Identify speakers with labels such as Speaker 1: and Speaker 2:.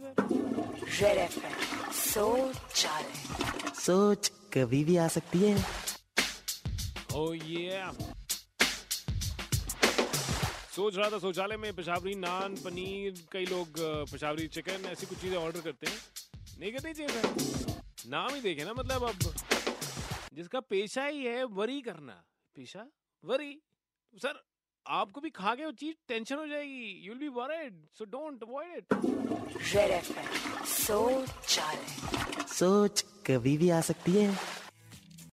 Speaker 1: Red FM सोच
Speaker 2: सोच कभी भी आ सकती है।
Speaker 3: Oh yeah. सोच रहा था शौचालय में पेशावरी नान, पनीर, कई लोग पेशावरी चिकन ऐसी कुछ चीज़ें ऑर्डर करते हैं। नहीं करनी चाहिए नाम ही देखे ना मतलब अब। जिसका पेशा ही है, वरी करना। पेशा? वरी? सर आपको भी खा गए वो चीज़ टेंशन हो जाएगी। You will be worried so don't avoid it
Speaker 1: red FM सोच
Speaker 2: सोच कभी भी आ सकती है।